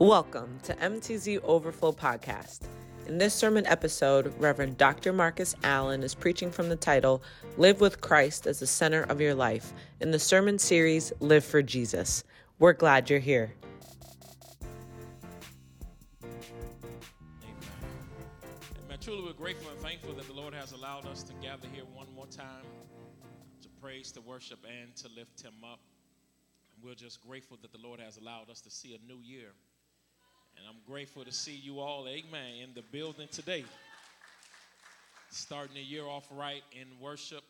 Welcome to MTZ Overflow Podcast. In this sermon episode, Reverend Dr. Marcus Allen is preaching from the title Live with Christ as the Center of Your Life in the sermon series Live for Jesus. We're glad you're here. Amen. Truly, we're grateful and thankful that the Lord has allowed us to gather here one more time to praise, to worship, and to lift Him up. And we're just grateful that the Lord has allowed us to see a new year. And I'm grateful to see you all, amen, in the building today. Starting the year off right in worship.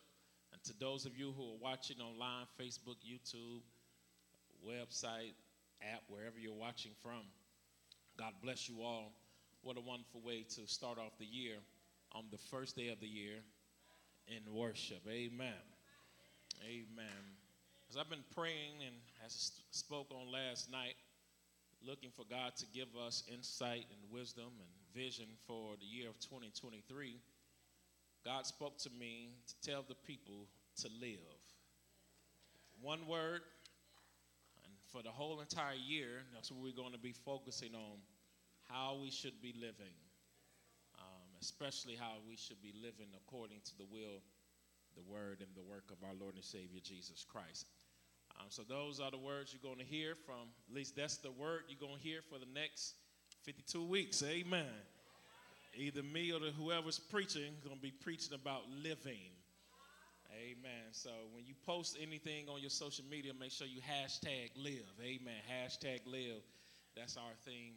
And to those of you who are watching online, Facebook, YouTube, website, app, wherever you're watching from, God bless you all. What a wonderful way to start off the year on the first day of the year in worship. Amen. Amen. As I've been praying and as I spoke on last night, looking for God to give us insight and wisdom and vision for the year of 2023, God spoke to me to tell the people to live. One word, and for the whole entire year, that's what we're going to be focusing on how we should be living, um, especially how we should be living according to the will, the word, and the work of our Lord and Savior Jesus Christ. Um, so those are the words you're going to hear from. At least that's the word you're going to hear for the next 52 weeks. Amen. Either me or the, whoever's preaching is going to be preaching about living. Amen. So when you post anything on your social media, make sure you hashtag live. Amen. Hashtag live. That's our theme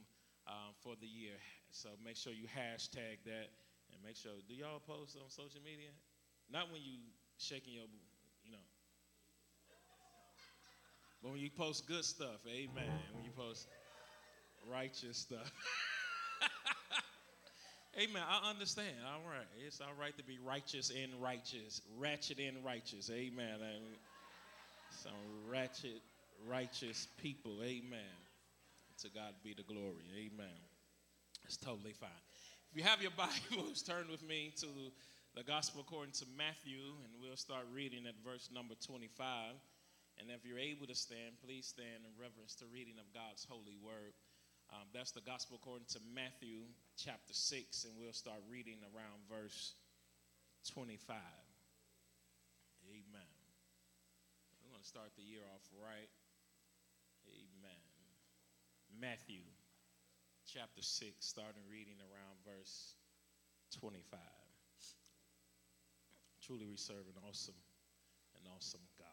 um, for the year. So make sure you hashtag that and make sure. Do y'all post on social media? Not when you shaking your, you know, but when you post good stuff, amen. When you post righteous stuff. amen. I understand. All right. It's all right to be righteous and righteous, ratchet and righteous. Amen. some ratchet, righteous people. Amen. To God be the glory. Amen. It's totally fine. If you have your Bibles, turn with me to the Gospel according to Matthew, and we'll start reading at verse number 25. And if you're able to stand, please stand in reverence to reading of God's holy word. Um, that's the gospel according to Matthew chapter 6, and we'll start reading around verse 25. Amen. We're going to start the year off right. Amen. Matthew chapter 6, starting reading around verse 25. Truly, we serve an awesome, an awesome God.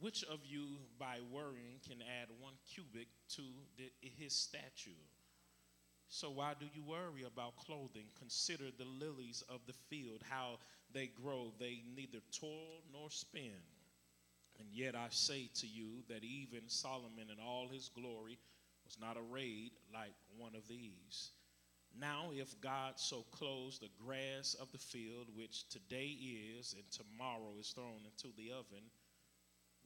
Which of you, by worrying, can add one cubit to the, his stature? So why do you worry about clothing? Consider the lilies of the field, how they grow. They neither toil nor spin. And yet I say to you that even Solomon in all his glory was not arrayed like one of these. Now, if God so clothes the grass of the field, which today is and tomorrow is thrown into the oven,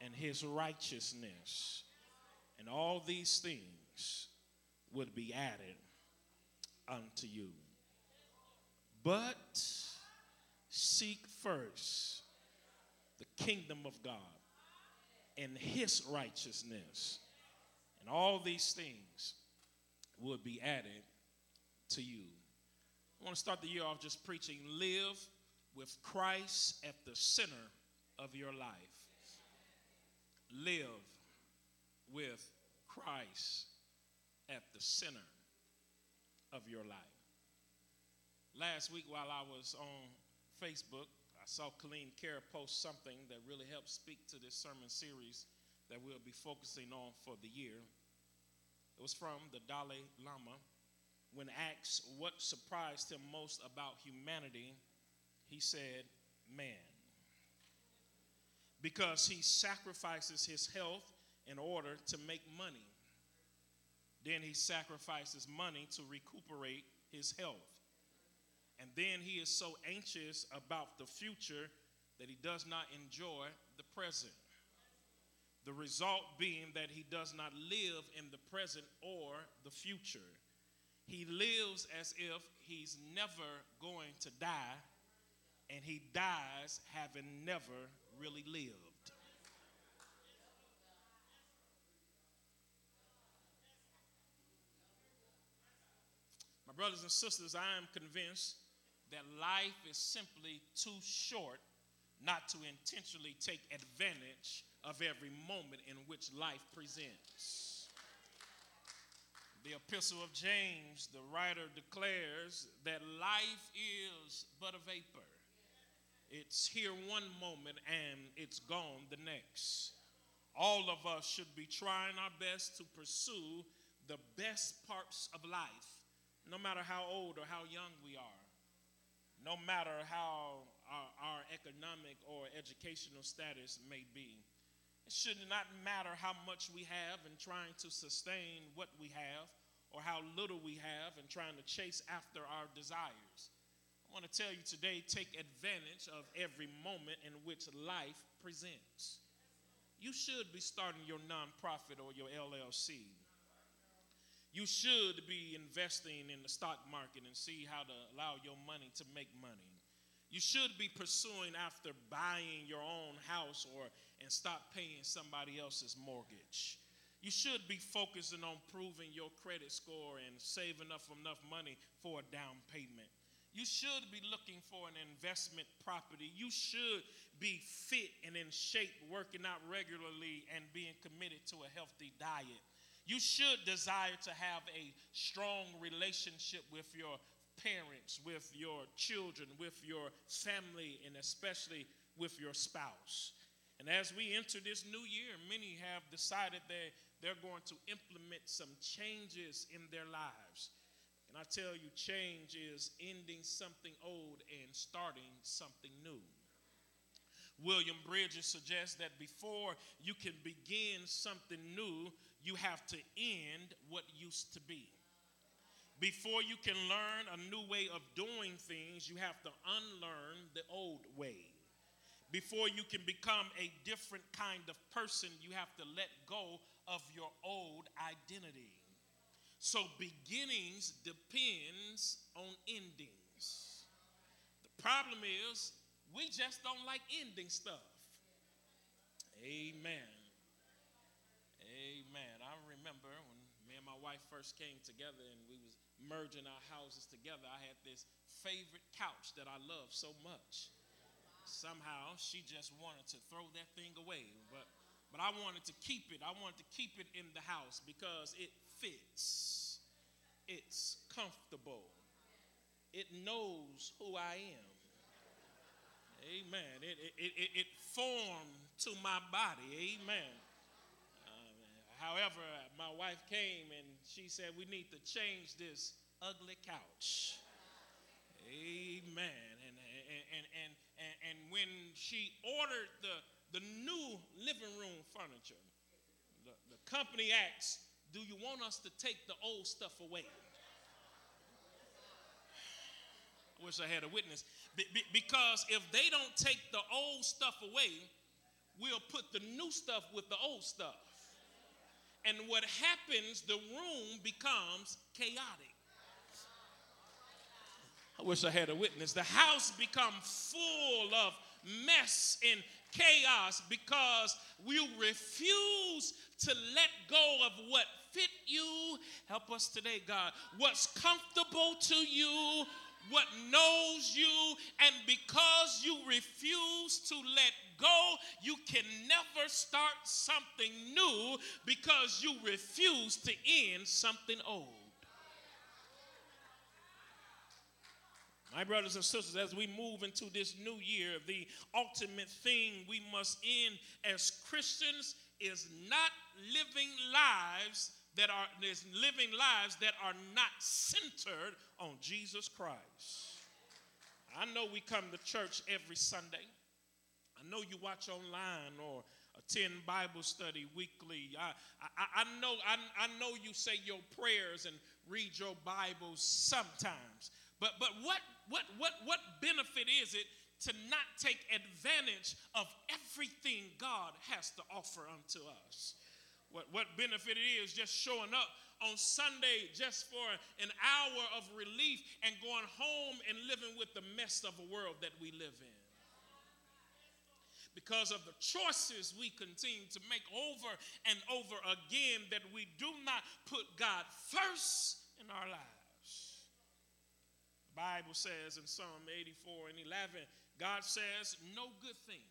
and his righteousness, and all these things would be added unto you. But seek first the kingdom of God and his righteousness, and all these things would be added to you. I want to start the year off just preaching live with Christ at the center of your life live with Christ at the center of your life. Last week, while I was on Facebook, I saw Colleen Kerr post something that really helped speak to this sermon series that we'll be focusing on for the year. It was from the Dalai Lama. When asked what surprised him most about humanity, he said, Man. Because he sacrifices his health in order to make money. Then he sacrifices money to recuperate his health. And then he is so anxious about the future that he does not enjoy the present. The result being that he does not live in the present or the future. He lives as if he's never going to die, and he dies having never really lived. My brothers and sisters, I am convinced that life is simply too short not to intentionally take advantage of every moment in which life presents. The Epistle of James, the writer declares that life is but a vapor. It's here one moment and it's gone the next. All of us should be trying our best to pursue the best parts of life, no matter how old or how young we are, no matter how our, our economic or educational status may be. It should not matter how much we have in trying to sustain what we have or how little we have in trying to chase after our desires. I want to tell you today take advantage of every moment in which life presents. You should be starting your nonprofit or your LLC. You should be investing in the stock market and see how to allow your money to make money. You should be pursuing after buying your own house or and stop paying somebody else's mortgage. You should be focusing on proving your credit score and saving up enough money for a down payment. You should be looking for an investment property. You should be fit and in shape, working out regularly and being committed to a healthy diet. You should desire to have a strong relationship with your parents, with your children, with your family, and especially with your spouse. And as we enter this new year, many have decided that they're going to implement some changes in their lives. I tell you, change is ending something old and starting something new. William Bridges suggests that before you can begin something new, you have to end what used to be. Before you can learn a new way of doing things, you have to unlearn the old way. Before you can become a different kind of person, you have to let go of your old identity. So beginnings depends on endings. The problem is we just don't like ending stuff. Amen. Amen. I remember when me and my wife first came together and we was merging our houses together, I had this favorite couch that I love so much. Somehow she just wanted to throw that thing away, but but I wanted to keep it. I wanted to keep it in the house because it fits. It's comfortable. It knows who I am. Amen. It, it, it, it formed to my body. Amen. Uh, however, my wife came and she said, We need to change this ugly couch. Amen. And, and, and, and, and, when she ordered the, the new living room furniture, the, the company asked, Do you want us to take the old stuff away? I wish I had a witness. Be, be, because if they don't take the old stuff away, we'll put the new stuff with the old stuff. And what happens, the room becomes chaotic. I wish I had a witness. The house becomes full of mess and chaos because we refuse to let go of what fit you. Help us today, God. What's comfortable to you, what knows you, and because you refuse to let go, you can never start something new because you refuse to end something old. My brothers and sisters, as we move into this new year, the ultimate thing we must end as Christians is not living lives that are is living lives that are not centered on Jesus Christ. I know we come to church every Sunday. I know you watch online or attend Bible study weekly. I, I, I know I, I know you say your prayers and read your Bibles sometimes. But but what what what what benefit is it to not take advantage of everything God has to offer unto us? What what benefit it is just showing up on Sunday just for an hour of relief and going home and living with the mess of a world that we live in because of the choices we continue to make over and over again that we do not put God first in our lives. The Bible says in Psalm 84 and 11, God says, No good thing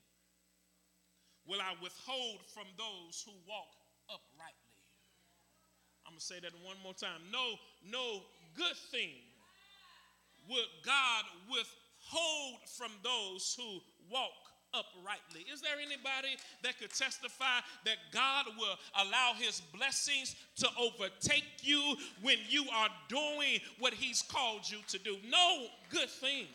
will I withhold from those who walk uprightly. I'm going to say that one more time. No, no good thing would God withhold from those who walk uprightly. Is there anybody that could testify that God will allow his blessings to overtake you when you are doing what he's called you to do? No good thing.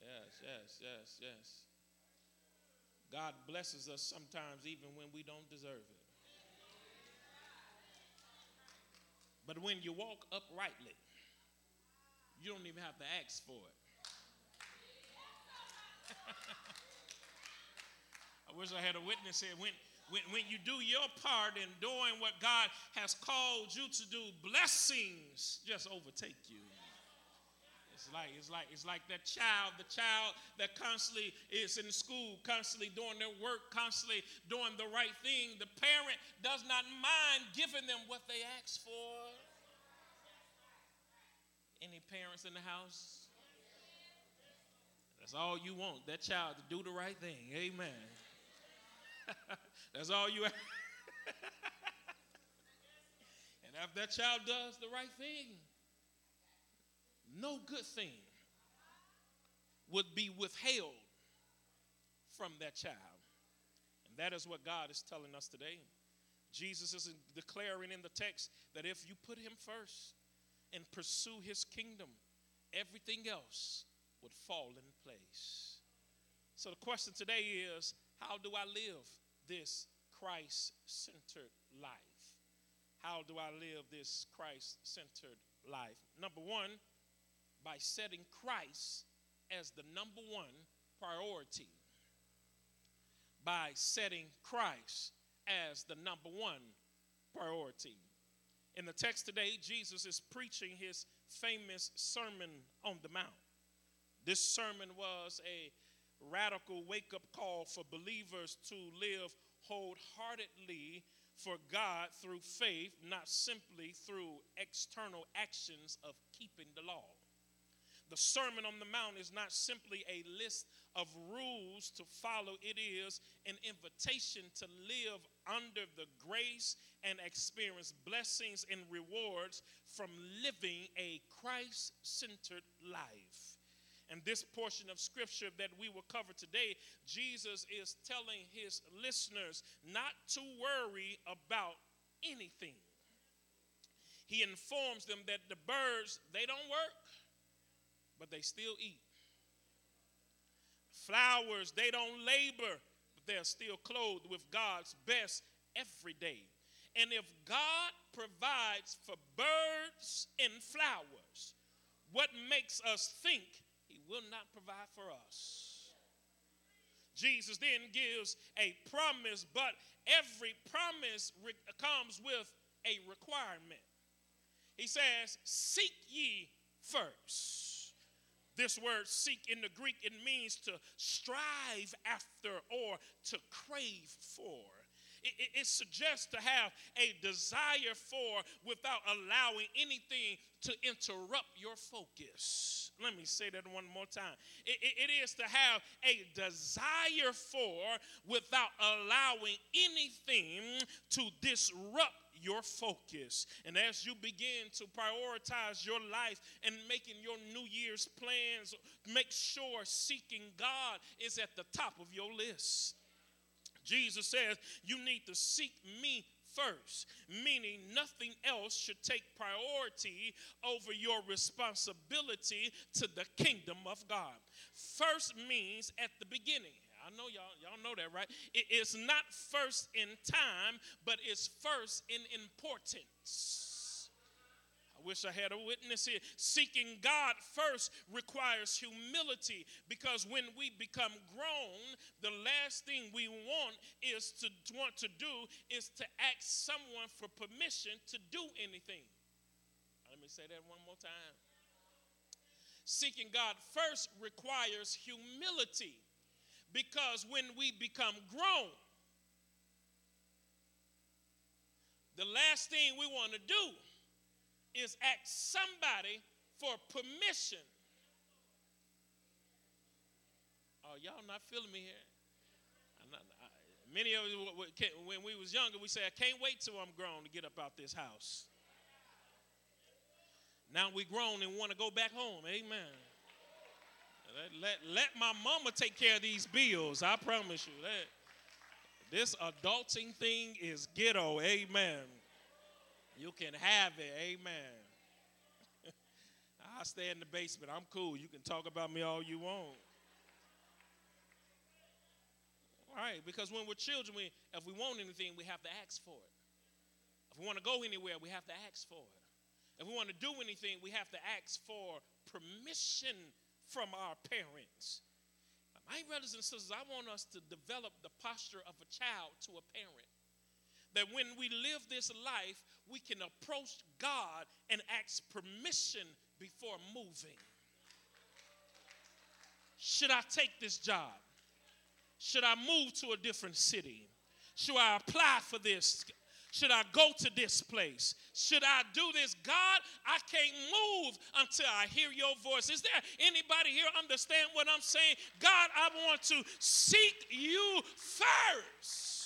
Yes, yes, yes, yes. God blesses us sometimes even when we don't deserve it. But when you walk uprightly, you don't even have to ask for it. I wish I had a witness here. When, when, when you do your part in doing what God has called you to do, blessings just overtake you. It's like it's like it's like that child, the child that constantly is in school, constantly doing their work, constantly doing the right thing. The parent does not mind giving them what they ask for. Any parents in the house? That's all you want, that child to do the right thing. Amen. That's all you ask. and if that child does the right thing, no good thing would be withheld from that child. And that is what God is telling us today. Jesus is declaring in the text that if you put him first and pursue his kingdom, everything else would fall in place. So the question today is how do I live this Christ centered life? How do I live this Christ centered life? Number one, by setting Christ as the number one priority. By setting Christ as the number one priority. In the text today, Jesus is preaching his famous Sermon on the Mount. This sermon was a radical wake up call for believers to live wholeheartedly for God through faith, not simply through external actions of keeping the law. The Sermon on the Mount is not simply a list of rules to follow, it is an invitation to live under the grace and experience blessings and rewards from living a Christ centered life. And this portion of scripture that we will cover today, Jesus is telling his listeners not to worry about anything. He informs them that the birds, they don't work, but they still eat. Flowers, they don't labor, but they're still clothed with God's best every day. And if God provides for birds and flowers, what makes us think He will not provide for us. Jesus then gives a promise, but every promise re- comes with a requirement. He says, Seek ye first. This word seek in the Greek, it means to strive after or to crave for. It, it, it, suggests to have a desire for without allowing anything to interrupt your focus. Let me say that one more time. It, it is to have a desire for without allowing anything to disrupt your focus. And as you begin to prioritize your life and making your New Year's plans, make sure seeking God is at the top of your list. Jesus says, You need to seek me first, meaning nothing else should take priority over your responsibility to the kingdom of God. First means at the beginning. I know y'all y'all know that, right? It is not first in time, but it's first in importance. I wish I had a witness here. Seeking God first requires humility because when we become grown, the last thing we want is to want to do is to ask someone for permission to do anything. Let me say that one more time. Seeking God first requires humility because when we become grown, the last thing we want to do is ask somebody for permission. Oh, y'all not feeling me here? Not, I, many of you, when we was younger, we say, I can't wait till I'm grown to get up out this house. Now we grown and want to go back home. Amen. Let, let, let my mama take care of these bills. I promise you that. This adulting thing is ghetto. Amen. You can have it. Amen. I stay in the basement. I'm cool. You can talk about me all you want. All right, because when we're children, we, if we want anything, we have to ask for it. If we want to go anywhere, we have to ask for it. If we want to do anything, we have to ask for permission from our parents. My brothers and sisters, I want us to develop the posture of a child to a parent that when we live this life, we can approach God and ask permission before moving. Should I take this job? Should I move to a different city? Should I apply for this? Should I go to this place? Should I do this? God, I can't move until I hear your voice. Is there anybody here understand what I'm saying? God, I want to seek you first.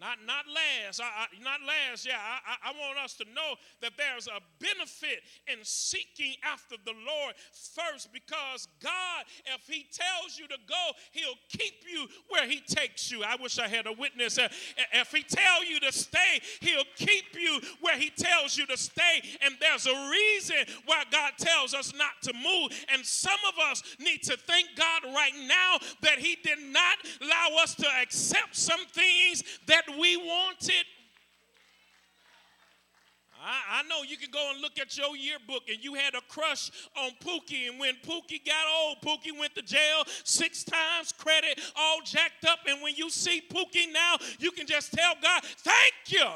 Not, not last, I, I, not last, yeah. I, I want us to know that there's a benefit in seeking after the Lord first because God, if He tells you to go, He'll keep you where He takes you. I wish I had a witness. Uh, if He tells you to stay, He'll keep you where He tells you to stay. And there's a reason why God tells us not to move. And some of us need to thank God right now that He did not allow us to accept some things that we wanted. I, I, know you can go and look at your yearbook and you had a crush on Pookie. And when Pookie got old, Pookie went to jail six times, credit all jacked up. And when you see Pookie now, you can just tell God, thank you.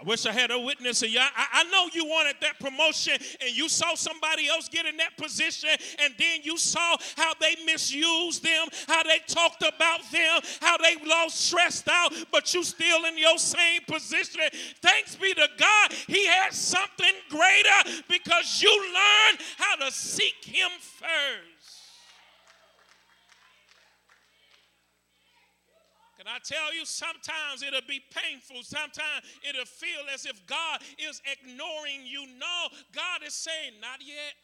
I wish I had a witness of you. I, I, know you wanted that promotion and you saw somebody else get in that position and then you saw how they misused them, how they talked about them, how they lost stressed out, but you still in your same position. Thanks be to God, He has something greater because you learned how to seek Him first. Can I tell you, sometimes it'll be painful. Sometimes it'll feel as if God is ignoring you. No, God is saying, not yet.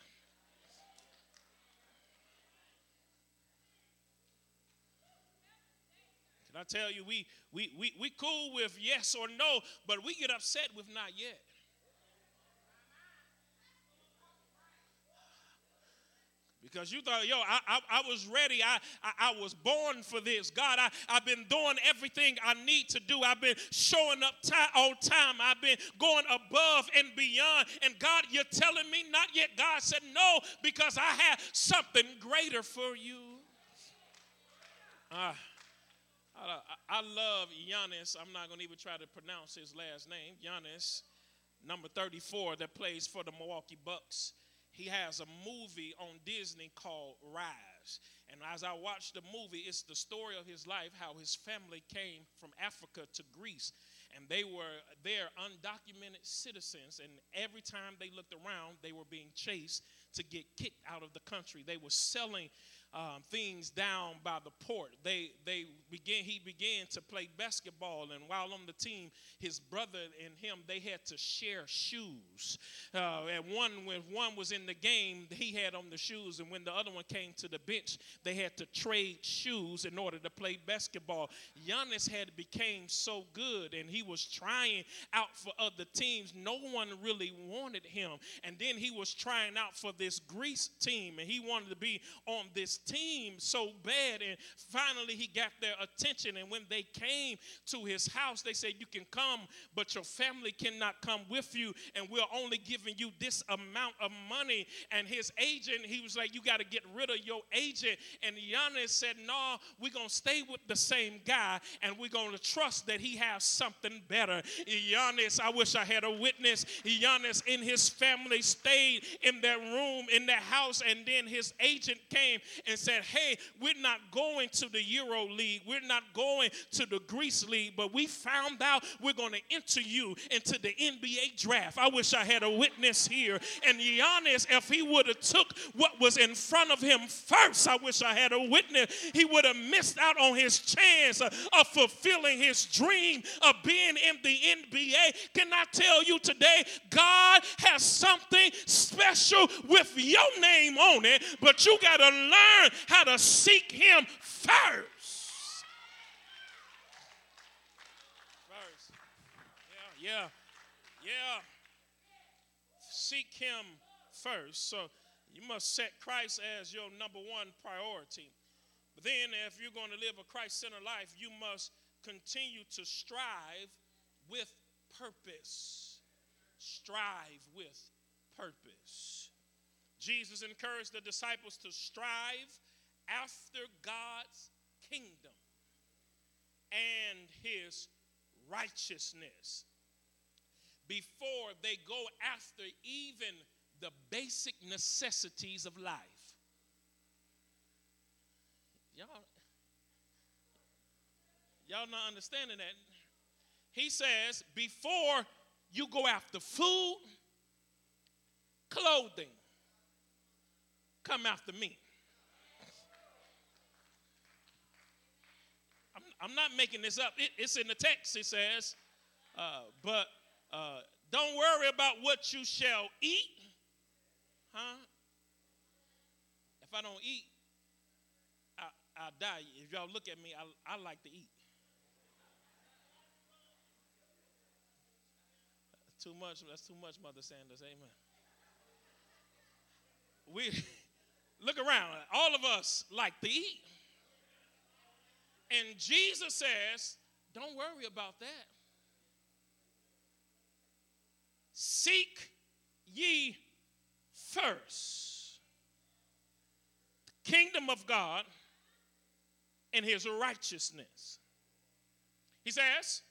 Can I tell you, we, we, we, we cool with yes or no, but we get upset with not yet. Because you thought, yo, I, I, I was ready. I, I, I, was born for this. God, I, I've been doing everything I need to do. I've been showing up on time. I've been going above and beyond. And God, you're telling me not yet. God said, no, because I have something greater for you. Uh, I, I love Giannis. I'm not going to even try to pronounce his last name. Giannis, number 34, that plays for the Milwaukee Bucks he has a movie on Disney called Rise. And as I watched the movie, it's the story of his life, how his family came from Africa to Greece. And they were there undocumented citizens. And every time they looked around, they were being chased to get kicked out of the country. They were selling um, things down by the port. They they began. He began to play basketball, and while on the team, his brother and him they had to share shoes. Uh, and one when one was in the game, he had on the shoes, and when the other one came to the bench, they had to trade shoes in order to play basketball. Giannis had became so good, and he was trying out for other teams. No one really wanted him, and then he was trying out for this Greece team, and he wanted to be on this team so bad. And finally, he got their attention. And when they came to his house, they said, You can come, but your family cannot come with you. And we're only giving you this amount of money. And his agent, he was like, You got to get rid of your agent. And Giannis said, No, we're going to stay with the same guy and we're going to trust that he has something better. Giannis, I wish I had a witness. Giannis and his family stayed in their room in their house, and then his agent came and said, Hey, we're not going to the Euro League, we're not going to the Greece League, but we found out we're going to enter you into the NBA draft. I wish I had a witness here. And Giannis, if he would have took what was in front of him first, I wish I had a witness, he would have missed out on his chance of fulfilling his dream of being in the NBA. Can I tell you today, God has something special with your name on it, but you got to learn learn how to seek Him first. First. Yeah, yeah, yeah. Seek Him first. So you must set Christ as your number one priority. But then, if you're going to live a Christ centered life, you must continue to strive with purpose. Strive with purpose. Jesus encouraged the disciples to strive after God's kingdom and his righteousness before they go after even the basic necessities of life. Y'all, y'all not understanding that. He says, before you go after food, clothing, come after me. I'm, I'm not making this up. It, it's in the text, it says, uh, but uh, don't worry about what you shall eat. Huh? If I don't eat, I, I'll die. If y'all look at me, I, I like to eat. Too much, that's too much, Mother Sanders. Amen. We Look around. All of us like to eat. And Jesus says, don't worry about that. Seek ye first the kingdom of God and his righteousness. He says,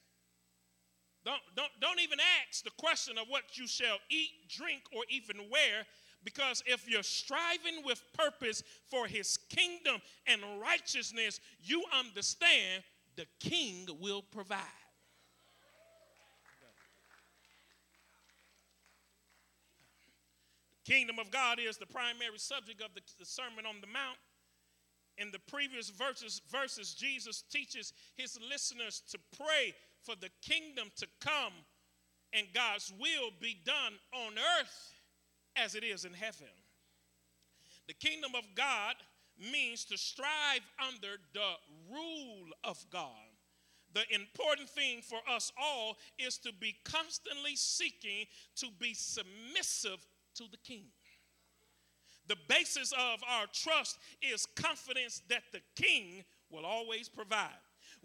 don't, don't, don't even ask the question of what you shall eat, drink, or even wear because if you're striving with purpose for his kingdom and righteousness, you understand the king will provide. The kingdom of God is the primary subject of the, the Sermon on the Mount. In the previous verses, verses, Jesus teaches his listeners to pray for the kingdom to come and God's will be done on earth as it is in heaven. The kingdom of God means to strive under the rule of God. The important thing for us all is to be constantly seeking to be submissive to the king. The basis of our trust is confidence that the king will always provide.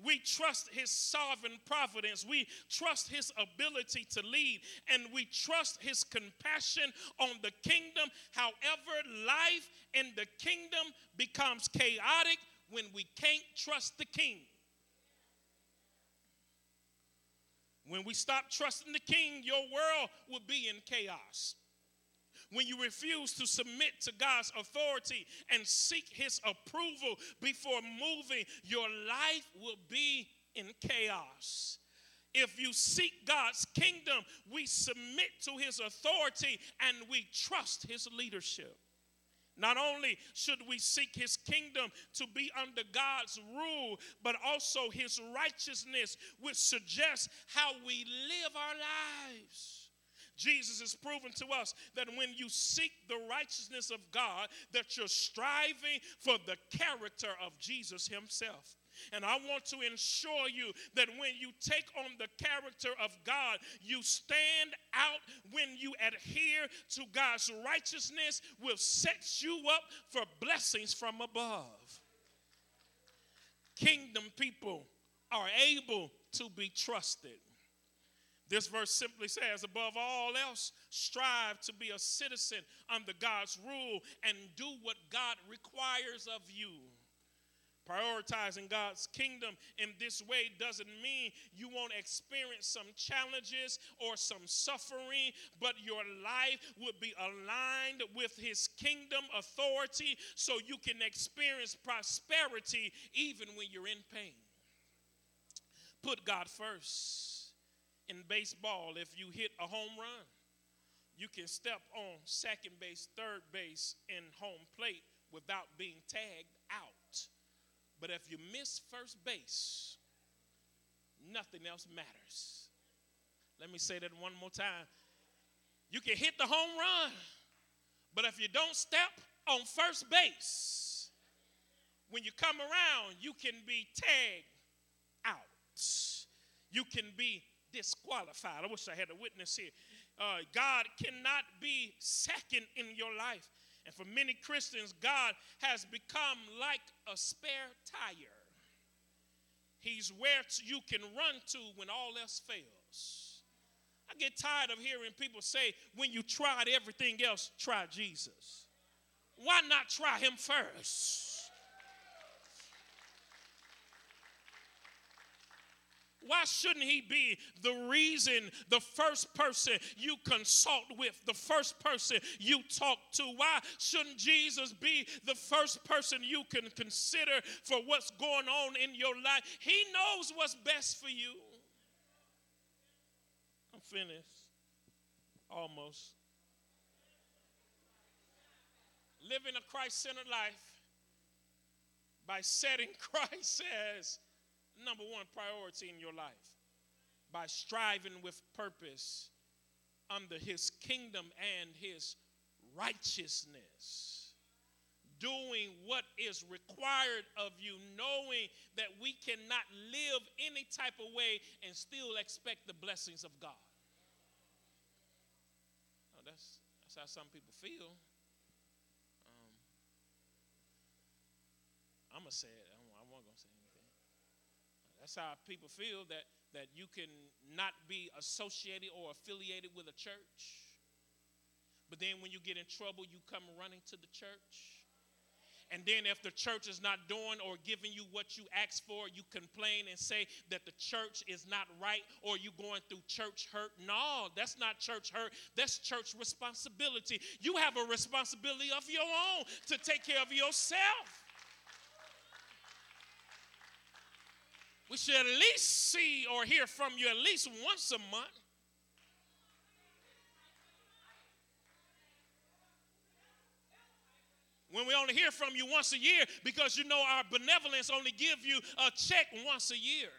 We trust his sovereign providence. We trust his ability to lead. And we trust his compassion on the kingdom. However, life in the kingdom becomes chaotic when we can't trust the king. When we stop trusting the king, your world will be in chaos when you refuse to submit to God's authority and seek his approval before moving, your life will be in chaos. If you seek God's kingdom, we submit to his authority and we trust his leadership. Not only should we seek his kingdom to be under God's rule, but also his righteousness, which suggests how we live our lives. Jesus has proven to us that when you seek the righteousness of God, that you're striving for the character of Jesus himself. And I want to ensure you that when you take on the character of God, you stand out when you adhere to God's righteousness, will set you up for blessings from above. Kingdom people are able to be trusted. This verse simply says, above all else, strive to be a citizen under God's rule and do what God requires of you. Prioritizing God's kingdom in this way doesn't mean you won't experience some challenges or some suffering, but your life would be aligned with His kingdom authority so you can experience prosperity even when you're in pain. Put God first. In baseball, if you hit a home run, you can step on second base, third base, and home plate without being tagged out. But if you miss first base, nothing else matters. Let me say that one more time. You can hit the home run, but if you don't step on first base, when you come around, you can be tagged out. You can be disqualified. I wish I had a witness here. Uh, God cannot be second in your life. And for many Christians, God has become like a spare tire. He's where you can run to when all else fails. I get tired of hearing people say, when you tried everything else, try Jesus. Why not try him first? Why shouldn't he be the reason, the first person you consult with, the first person you talk to? Why shouldn't Jesus be the first person you can consider for what's going on in your life? He knows what's best for you. I'm finished. Almost. Living a Christ centered life by setting Christ as number one priority in your life by striving with purpose under his kingdom and his righteousness. Doing what is required of you, knowing that we cannot live any type of way and still expect the blessings of God. That's, that's how some people feel. Um, I'm going to say it. That's how people feel that, that you can not be associated or affiliated with a church. But then when you get in trouble, you come running to the church. And then if the church is not doing or giving you what you asked for, you complain and say that the church is not right or you going through church hurt. No, that's not church hurt. That's church responsibility. You have a responsibility of your own to take care of yourself. We should at least see or hear from you at least once a month. When we only hear from you once a year because you know our benevolence only give you a check once a year.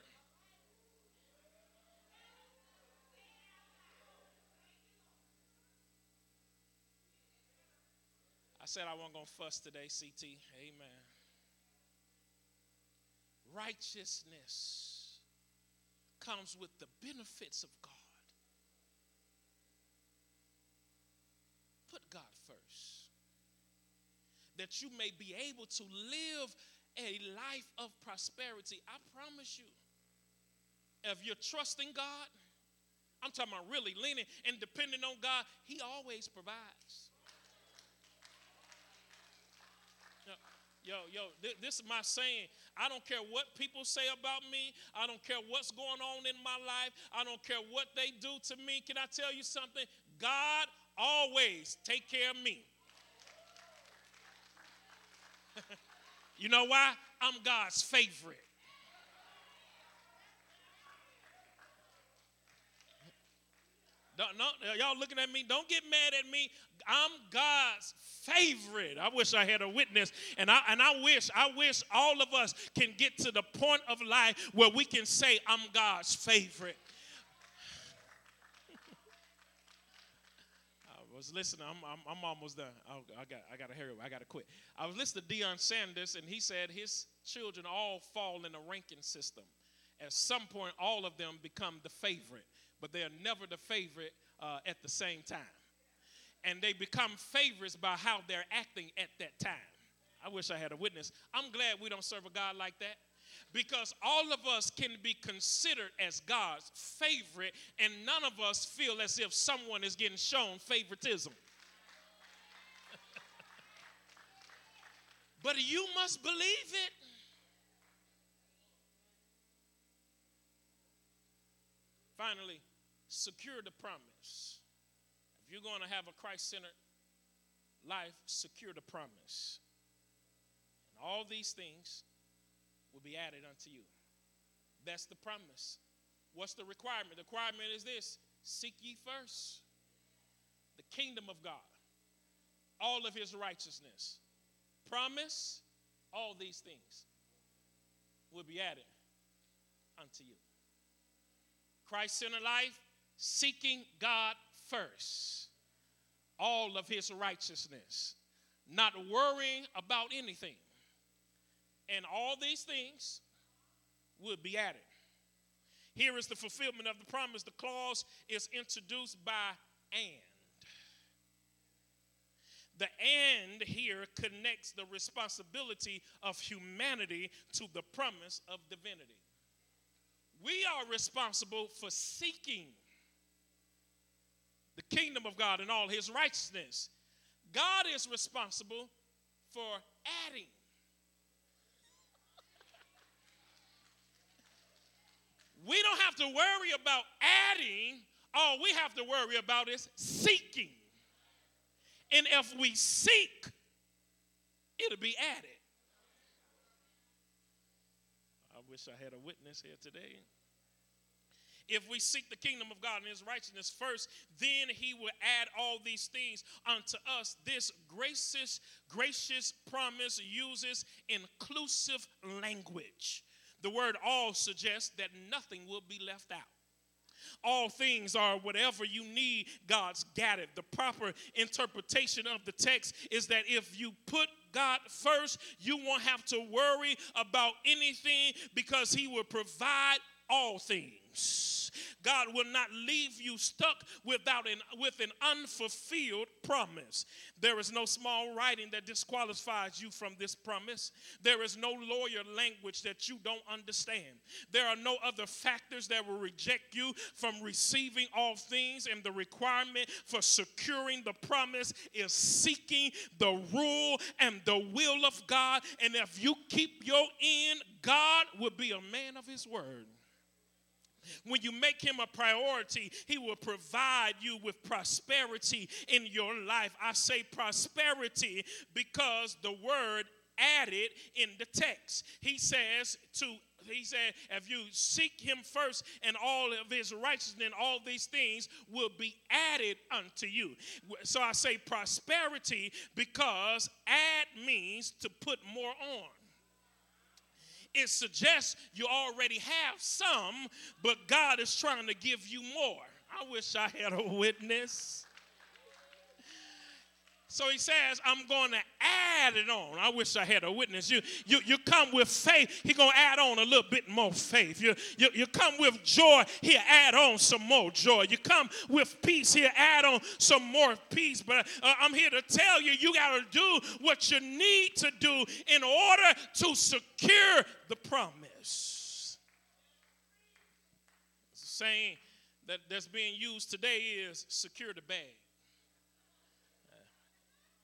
I said I wasn't to fuss today, CT. Amen righteousness comes with the benefits of God. Put God first. That you may be able to live a life of prosperity. I promise you, if you're trusting God, I'm talking about really leaning and depending on God, He always provides. Yo, yo, th- this is my saying. I don't care what people say about me. I don't care what's going on in my life. I don't care what they do to me. Can I tell you something? God always take care of me. you know why? I'm God's favorite. Don't, no, y'all looking at me. Don't get mad at me. I'm God's favorite. I wish I had a witness. And I and I wish, I wish all of us can get to the point of life where we can say, I'm God's favorite. I was listening. I'm, I'm, I'm almost done. I, I got I gotta hurry up. I gotta quit. I was listening to Deion Sanders, and he said his children all fall in a ranking system. At some point, all of them become the favorite, but they are never the favorite uh, at the same time and they become favorites by how they're acting at that time. I wish I had a witness. I'm glad we don't serve a God like that because all of us can be considered as God's favorite, and none of us feel as if someone is getting shown favoritism. but you must believe it. Finally, secure the promise If you're going to have a Christ centered life, secure the promise. And all these things will be added unto you. That's the promise. What's the requirement? The requirement is this seek ye first the kingdom of God, all of his righteousness. Promise, all these things will be added unto you. Christ centered life, seeking God first all of his righteousness, not worrying about anything. And all these things would be added. Here is the fulfillment of the promise. The clause is introduced by and. The and here connects the responsibility of humanity to the promise of divinity. We are responsible for seeking the kingdom of God and all his righteousness. God is responsible for adding. We don't have to worry about adding. All we have to worry about is seeking. And if we seek, it'll be added. I wish I had a witness here today. If we seek the kingdom of God and his righteousness first, then he will add all these things unto us. This gracious, gracious promise uses inclusive language. The word all suggests that nothing will be left out. All things are whatever you need, God's got it. The proper interpretation of the text is that if you put God first, you won't have to worry about anything because He will provide all things. God will not leave you stuck without an, with an unfulfilled promise. There is no small writing that disqualifies you from this promise. There is no lawyer language that you don't understand. There are no other factors that will reject you from receiving all things, and the requirement for securing the promise is seeking the rule and the will of God. And if you keep your end, God will be a man of his word. When you make him a priority, he will provide you with prosperity in your life. I say prosperity because the word added in the text. He says to he said, if you seek him first and all of his righteousness, all these things will be added unto you. So I say prosperity because add means to put more on it suggests you already have some, but God is trying to give you more. I wish I had a witness. So he says, I'm going to add it on. I wish I had a witness. You, you, you come with faith, he's going to add on a little bit more faith. You, you, you come with joy, he'll add on some more joy. You come with peace, he'll add on some more peace. But uh, I'm here to tell you, you got to do what you need to do in order to secure the promise. The saying that, that's being used today is secure the bag.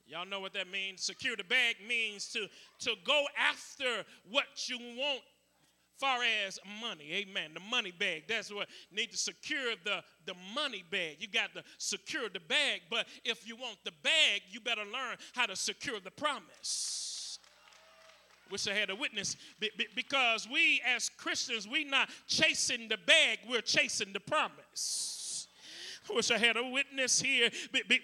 Y'all know what that means? Secure the bag means to, to go after what you want far as money. Amen. The money bag. That's what need to secure the the money bag. You got to secure the bag but if you want the bag you better learn how to secure the promise. Wish i had a witness. Because we as christians we not chasing the bag we're chasing the promise I wish I had a witness here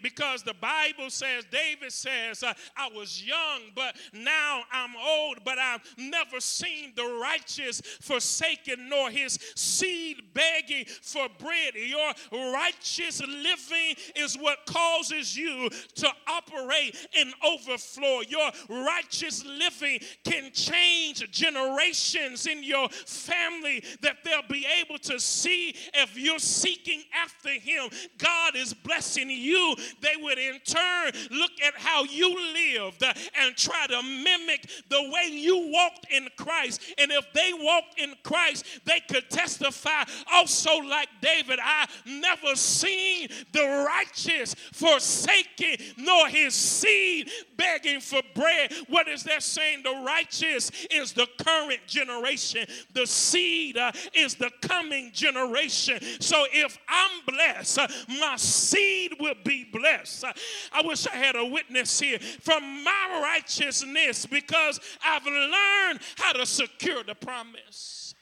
because the Bible says, David says, uh, I was young, but now I'm old, but I've never seen the righteous forsaken, nor his seed begging for bread. Your righteous living is what causes you to operate in overflow. Your righteous living can change generations in your family that they'll be able to see if you're seeking after him God is blessing you, they would in turn look at how you lived and try to mimic the way you walked in Christ. And if they walked in Christ, they could testify also like David, I never seen the righteous forsaken, nor his seed begging for bread. What is that saying? The righteous is the current generation, the seed uh, is the coming generation. So if I'm blessed, my seed will be blessed. I wish I had a witness here from my righteousness because I've learned how to secure the promise.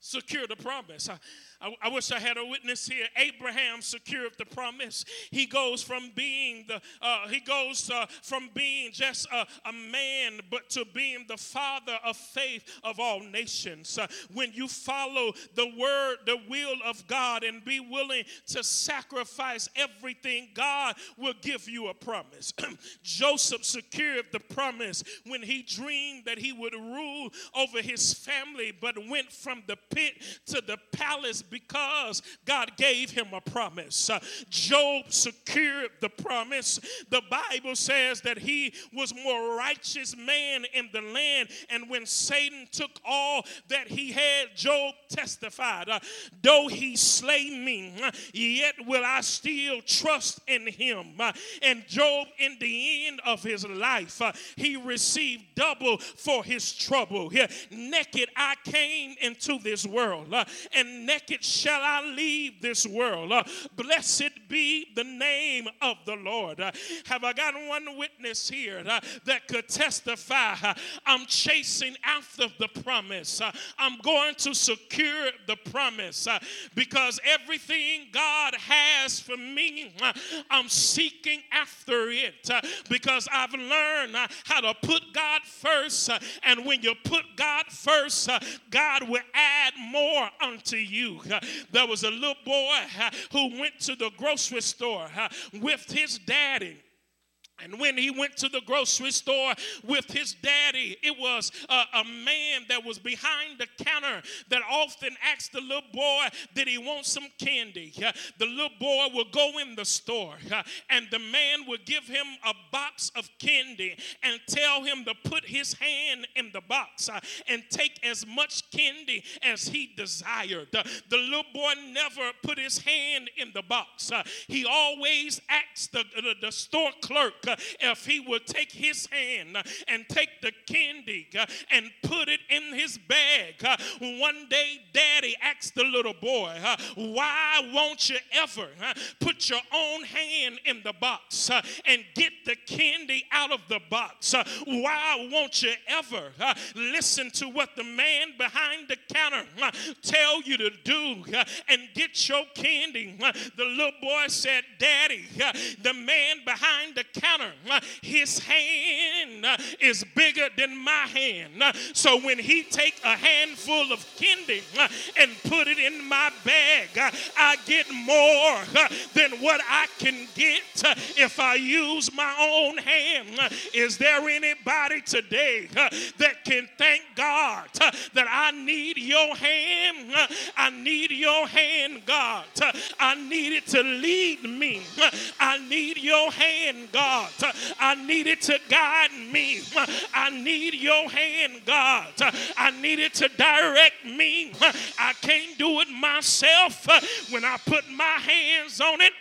Secure the promise. I, wish I had a witness here. Abraham secured the promise. He goes from being the uh, he goes uh, from being just a, a, man, but to being the father of faith of all nations. Uh, when you follow the word, the will of God, and be willing to sacrifice everything, God will give you a promise. Joseph secured the promise when he dreamed that he would rule over his family, but went from the pit to the palace because God gave him a promise. Uh, Job secured the promise. The Bible says that he was more righteous man in the land. And when Satan took all that he had, Job testified, uh, though he slay me, uh, yet will I still trust in him. And Job, in the end of his life, he received double for his trouble. Naked I came into this world, and naked shall I leave this world. Uh, blessed be the name of the Lord. Uh, have I got one witness here uh, that could testify? Uh, I'm chasing after the promise. Uh, I'm going to secure the promise uh, because everything God has for me, I'm seeking after it because I've learned how to put God first. and when you put God first, God will add more unto you. There was a little boy uh, who went to the grocery store uh, with his daddy. And when he went to the grocery store with his daddy, it was a, a, man that was behind the counter that often asked the little boy, Did he want some candy? The little boy would go in the store and the man would give him a box of candy and tell him to put his hand in the box and take as much candy as he desired. the little boy never put his hand in the box, he always asked the, the, the store clerk Uh, if he would take his hand uh, and take the candy uh, and put it in his bag. One day, daddy asked the little boy, Why won't you ever put your own hand in the box and get the candy out of the box? Why won't you ever listen to what the man behind the counter tell you to do and get your candy? The little boy said, Daddy, the man behind the counter his hand is bigger than my hand. So when he take a handful of candy and put it in my bag, I get more than what I can get if I use my own hand. Is there anybody today that can thank God that I need your hand? I need your hand, God. I need it to lead me. I need your hand, God. I need it to guide me. I need your hand, God. I need it to direct me. I can't do it myself. When I put my hands on it,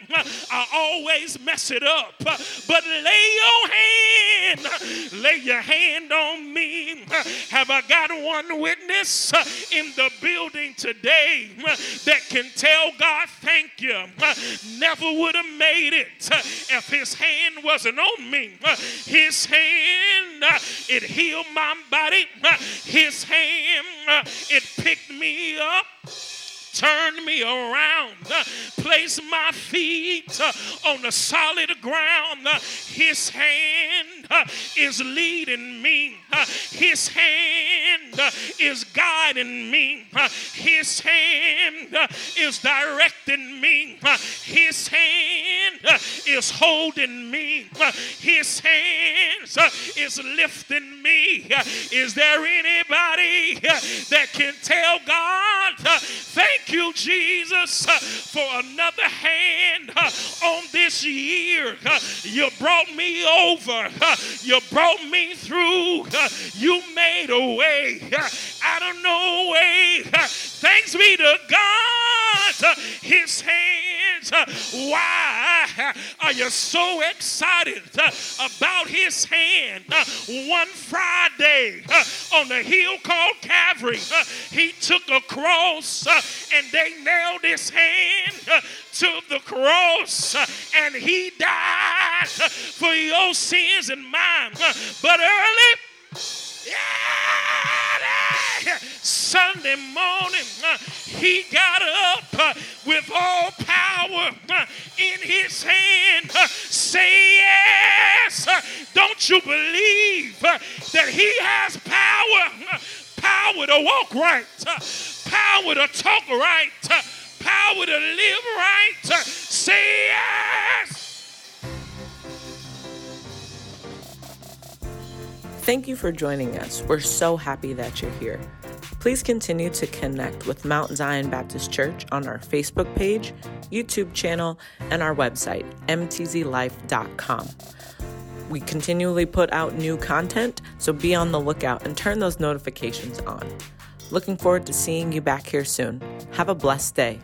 I always mess it up. But lay your hand, lay your hand on me. Have I got one witness in the building today that can tell God thank you? Never would have made it if his hand wasn't on me. His hand, it healed my body. His hand, it picked me up. Turn me around, uh, place my feet uh, on the solid ground. Uh, his hand is leading me, His hand is guiding me, His hand is directing me, His hand is holding me, His hands is lifting me. Is there anybody that can tell God, thank you, Jesus, uh, for another hand uh, on this year? Uh, you brought me over, you brought me through, you made a way out of no way. Thanks be to God, His hands. Why are you so excited about His hand? One Friday on the hill called Calvary, He took a cross and they nailed His hand to the cross and He died for your sins and mine. But early, yeah, Sunday morning, uh, he got up uh, with all power uh, in his hand. Uh, say yes. Uh, don't you believe uh, that he has power? power to walk right, power to talk right, power to live right. say yes. Thank you for joining us. We're so happy that you're here. Please continue to connect with Mount Zion Baptist Church on our Facebook page, YouTube channel, and our website, mtzlife.com. We continually put out new content, so be on the lookout and turn those notifications on. Looking forward to seeing you back here soon. Have a blessed day.